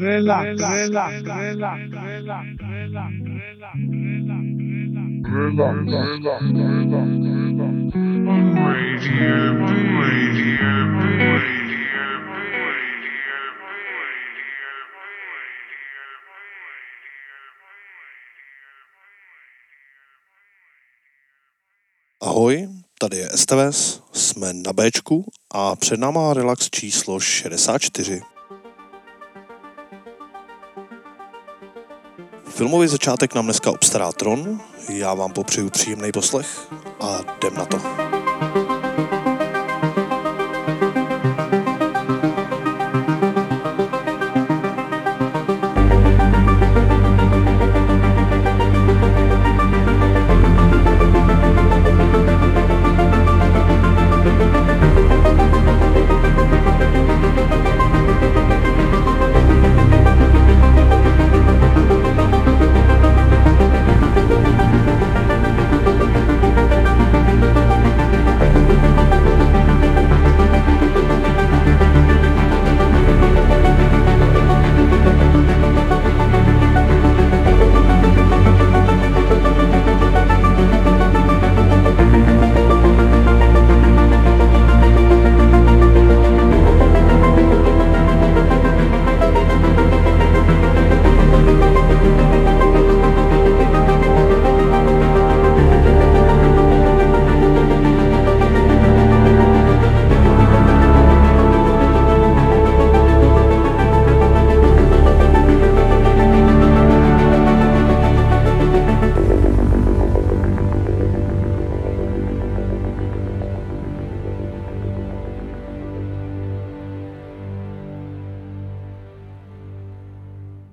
relax, relax, relax, relax, relax, relax, Radio B. Radio B. Ahoj, tady je STVS, jsme na Bčku a před náma relax číslo 64. Filmový začátek nám dneska obstará Tron, já vám popřeju příjemný poslech a jdem na to.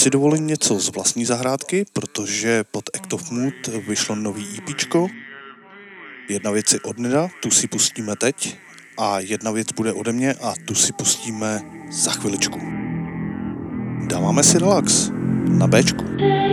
Si dovolím něco z vlastní zahrádky, protože pod Act of Mood vyšlo nový EPčko. Jedna věc je od Neda, tu si pustíme teď a jedna věc bude ode mě a tu si pustíme za chviličku. Dáváme si relax na Bčku. relax,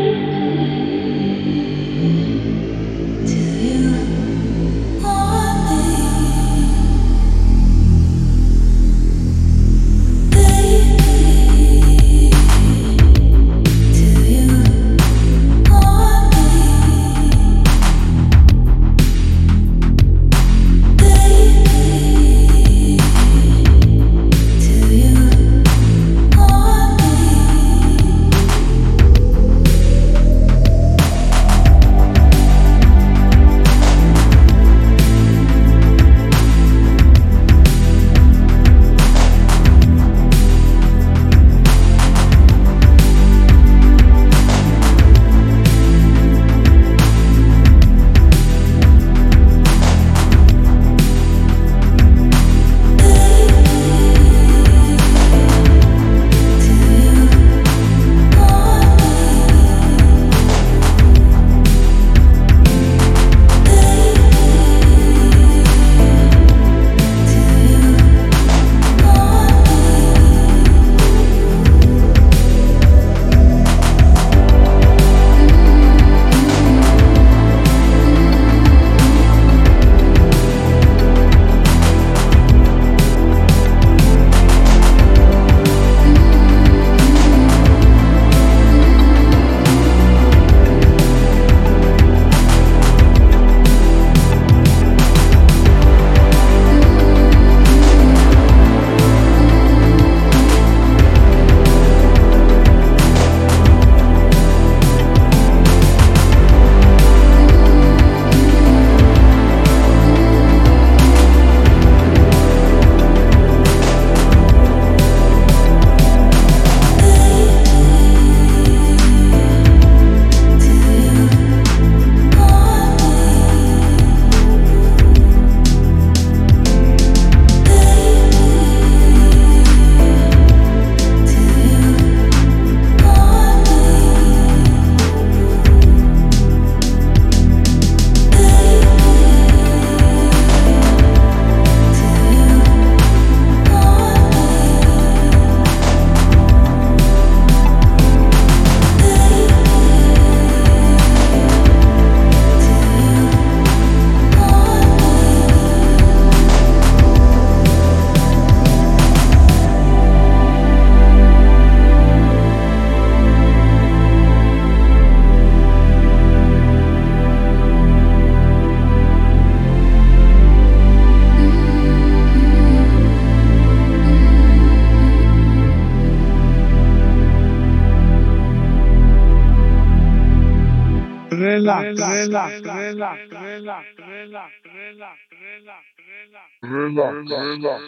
Radio B. Radio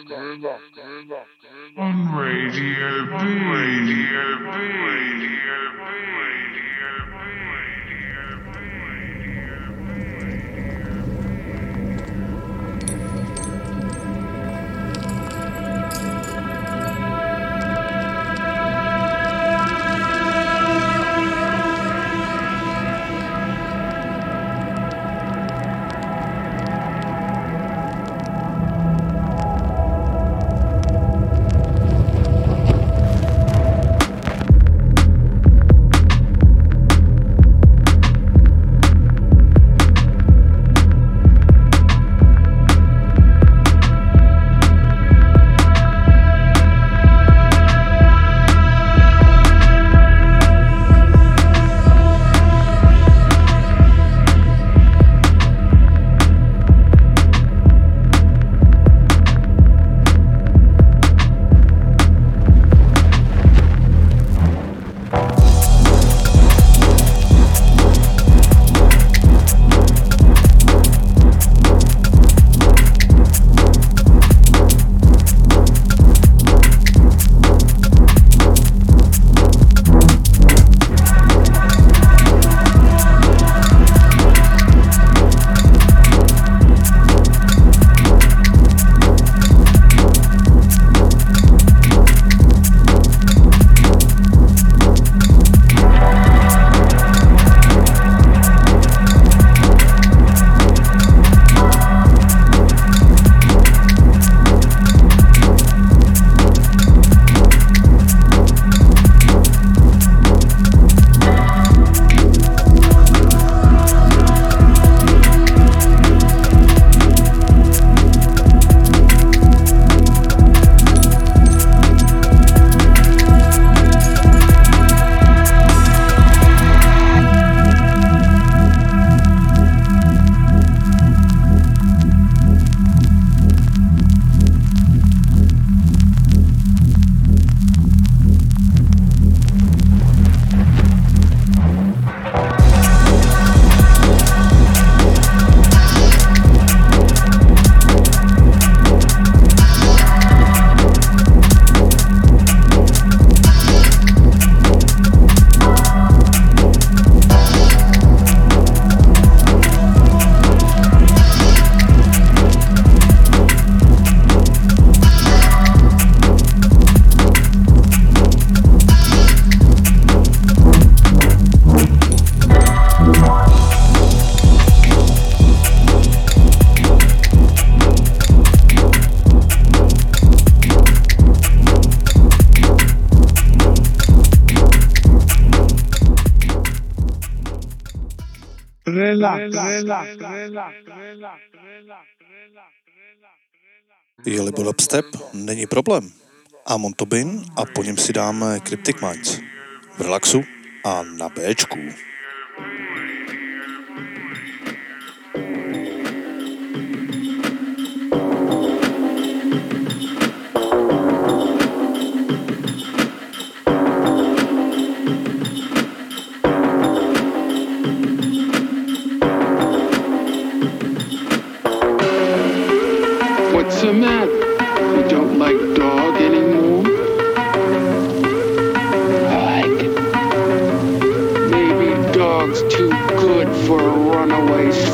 B. Radio B. Je-li dubstep, není problém. Amon Tobin a po něm si dáme Cryptic Minds. V relaxu a na Bčku.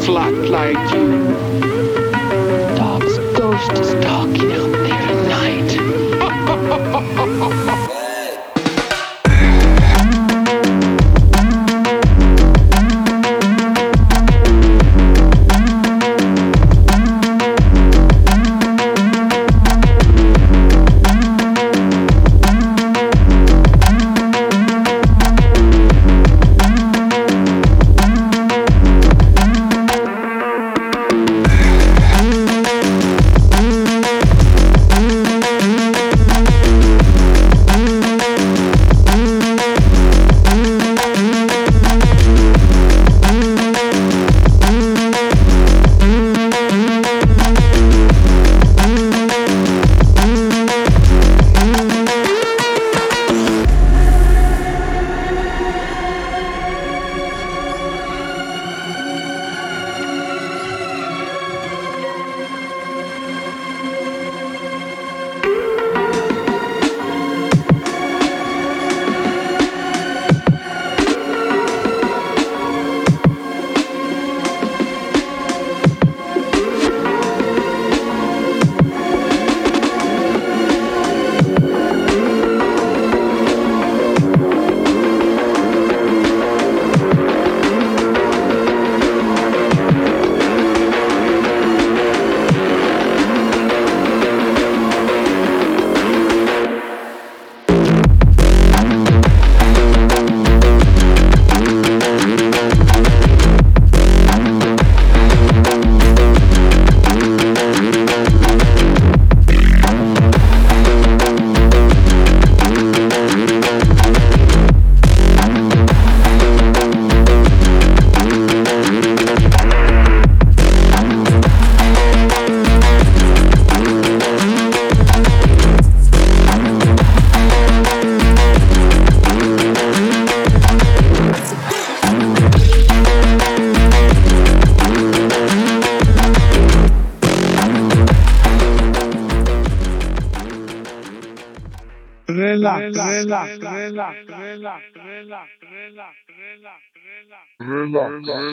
flock like you. Dogs, ghosts talking out there at night.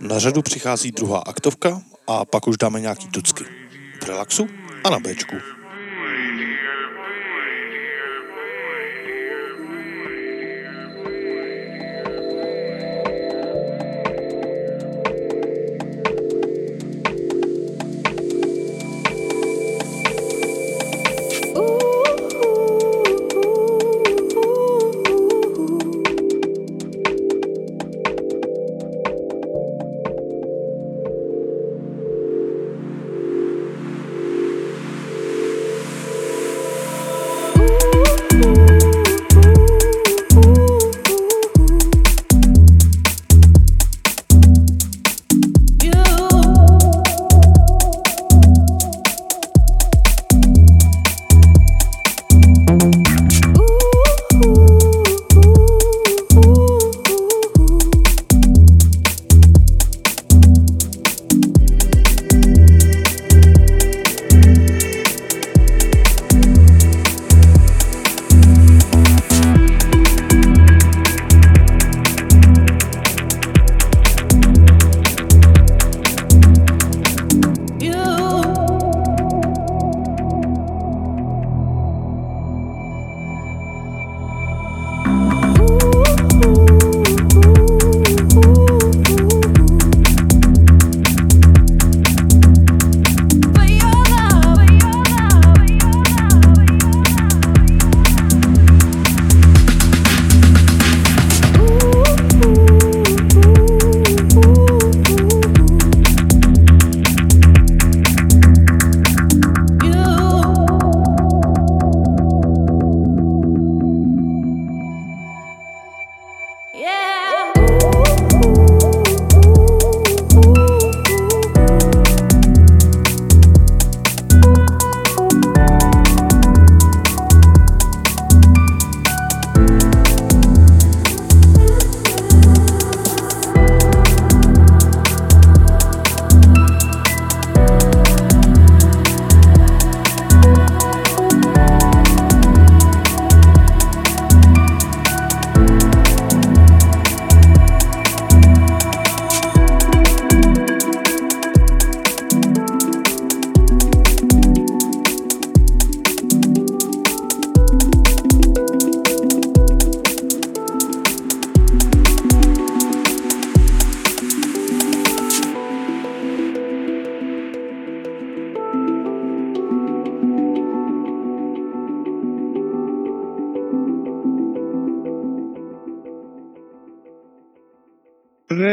Na řadu přichází druhá aktovka a pak už dáme nějaký tucky. V relaxu a na Bčku.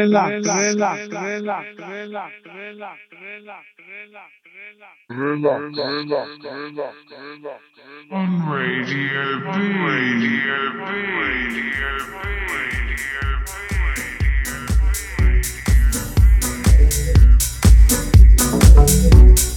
Relax, relax, relax, relax, relax, relax, On Radio B. Radio B. Radio B. Radio Love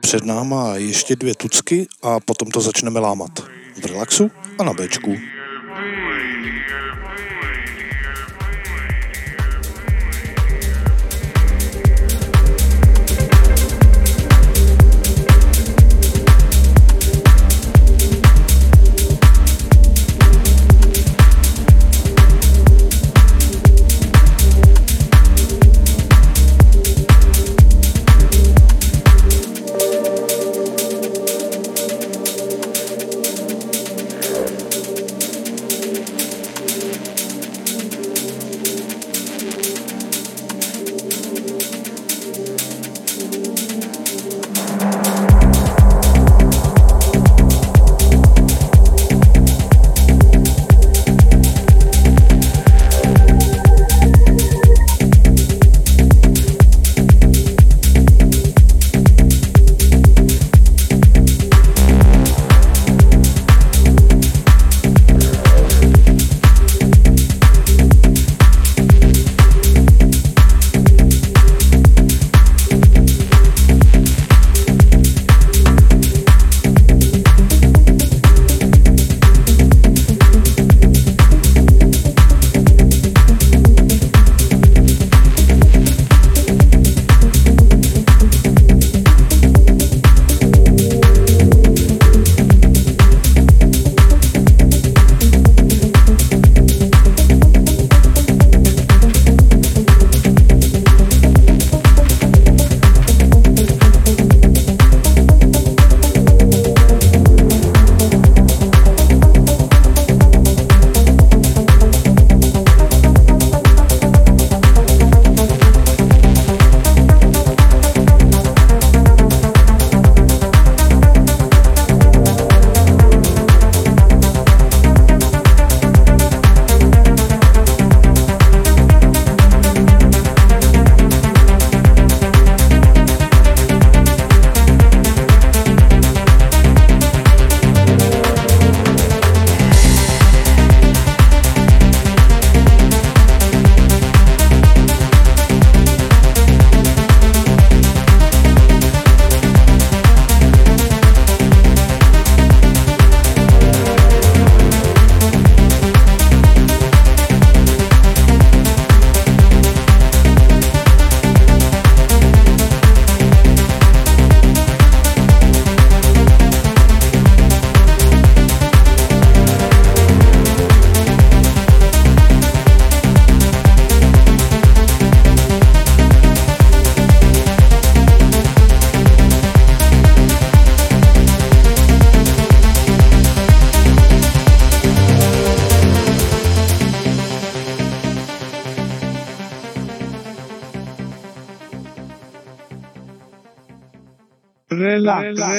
Před náma ještě dvě tucky a potom to začneme lámat. V relaxu a na Bčku.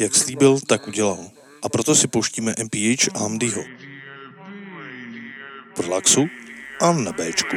Jak slíbil, tak udělal. A proto si pouštíme MPH a Amdiho. V relaxu a na Bčku.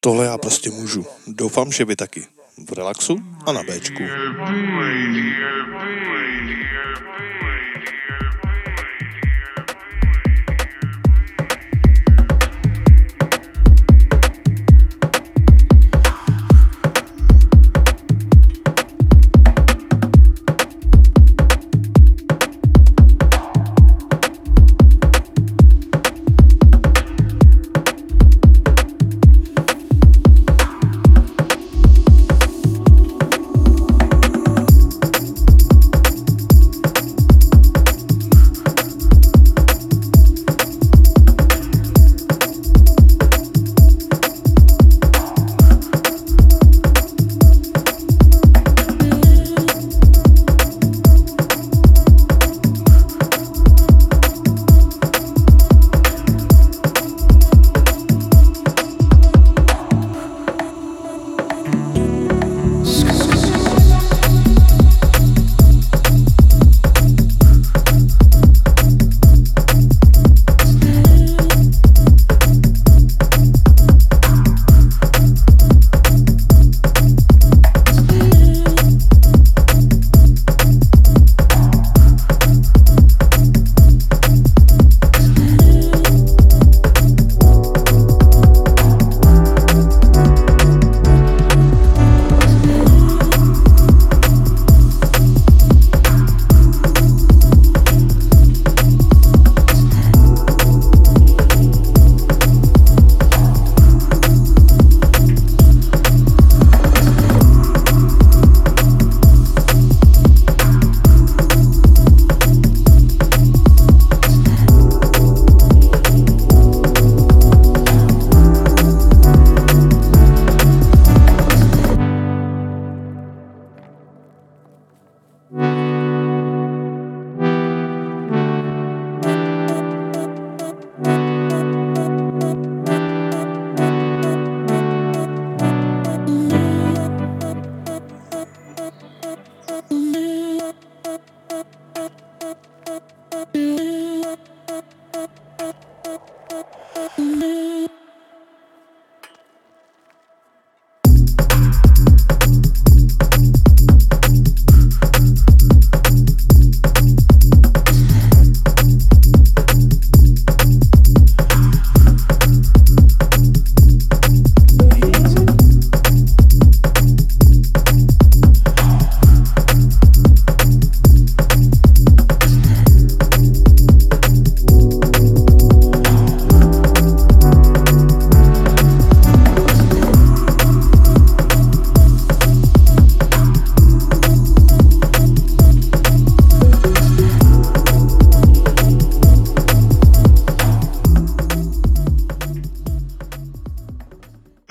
Tohle já prostě můžu. Doufám, že vy taky. V relaxu a na Bčku.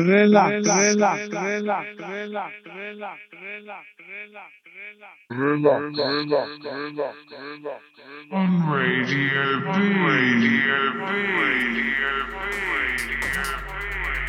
Relax, relax, relax, relax, relax, relax, relax, relax. On Radio B. Radio B. Radio B. relax, relax,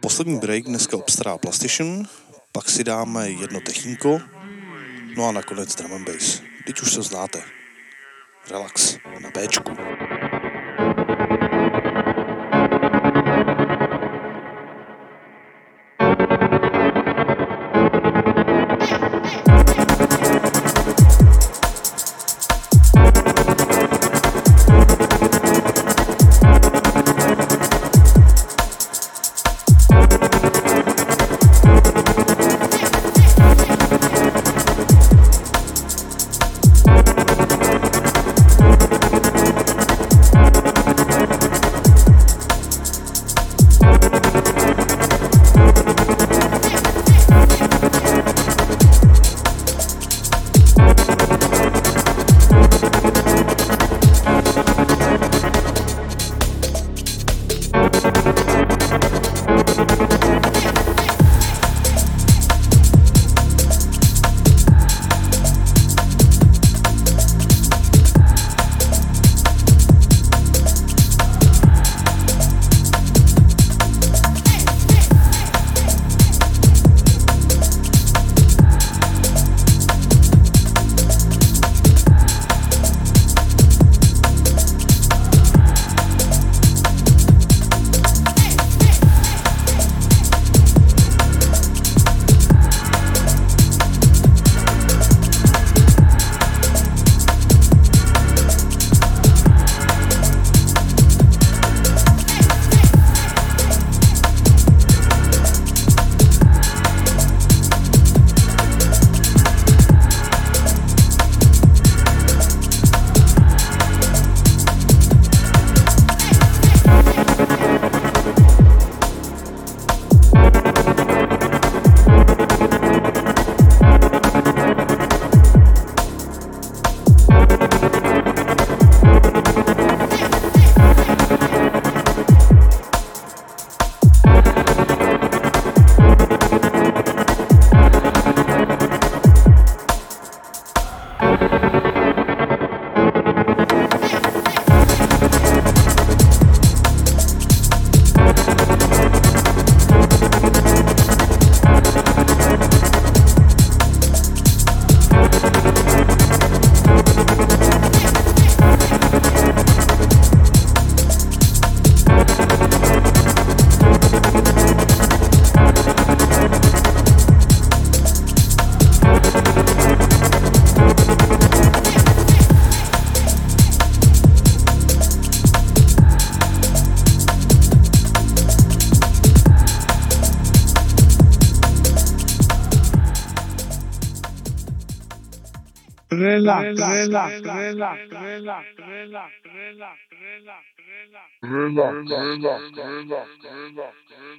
Poslední break dneska obstará PlayStation, pak si dáme jedno techínko, no a nakonec drum and bass. Teď už se znáte. Relax na Bčku.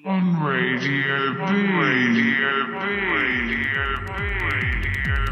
On Radio B. Radio B. Radio B. Radio B.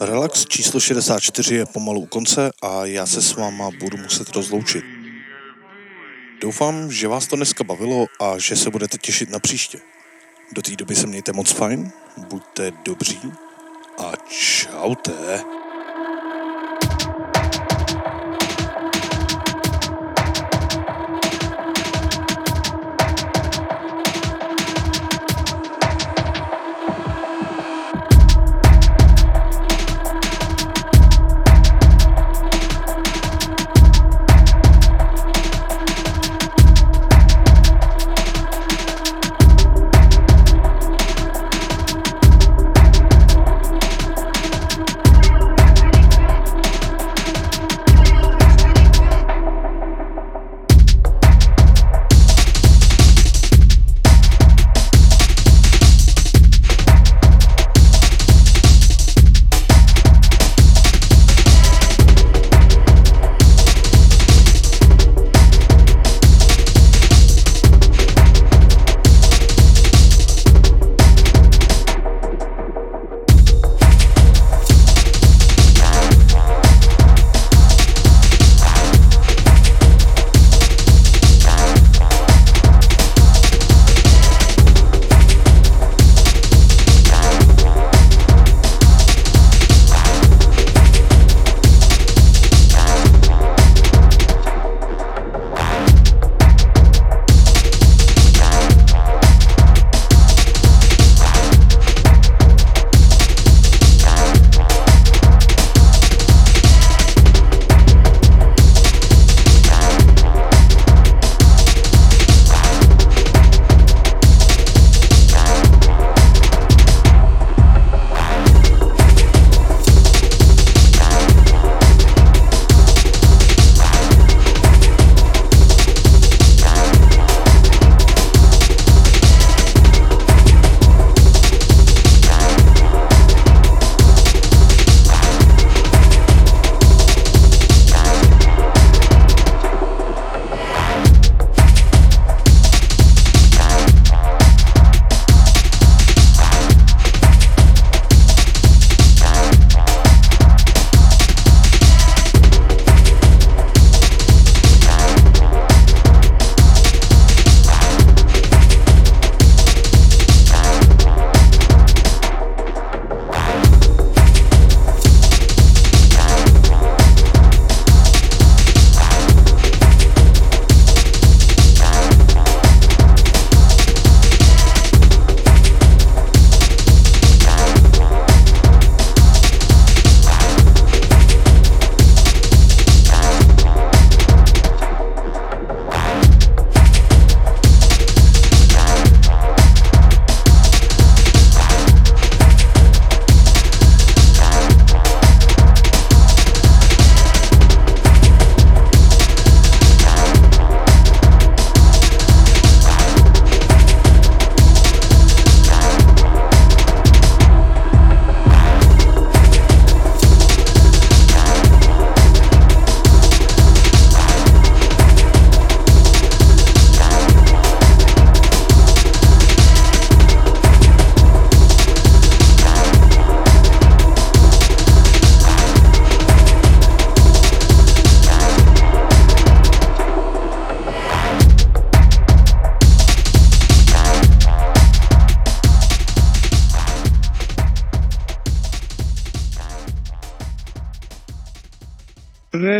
relax, číslo 64 je pomalu u konce a já se s váma budu muset rozloučit. Doufám, že vás to dneska bavilo a že se budete těšit na příště. Do té doby se mějte moc fajn, buďte dobří a čaute.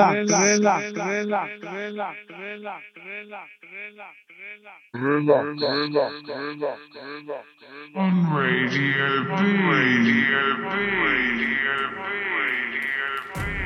relax, relax, relax, relax, relax, relax. On Radio B, Radio Radio B.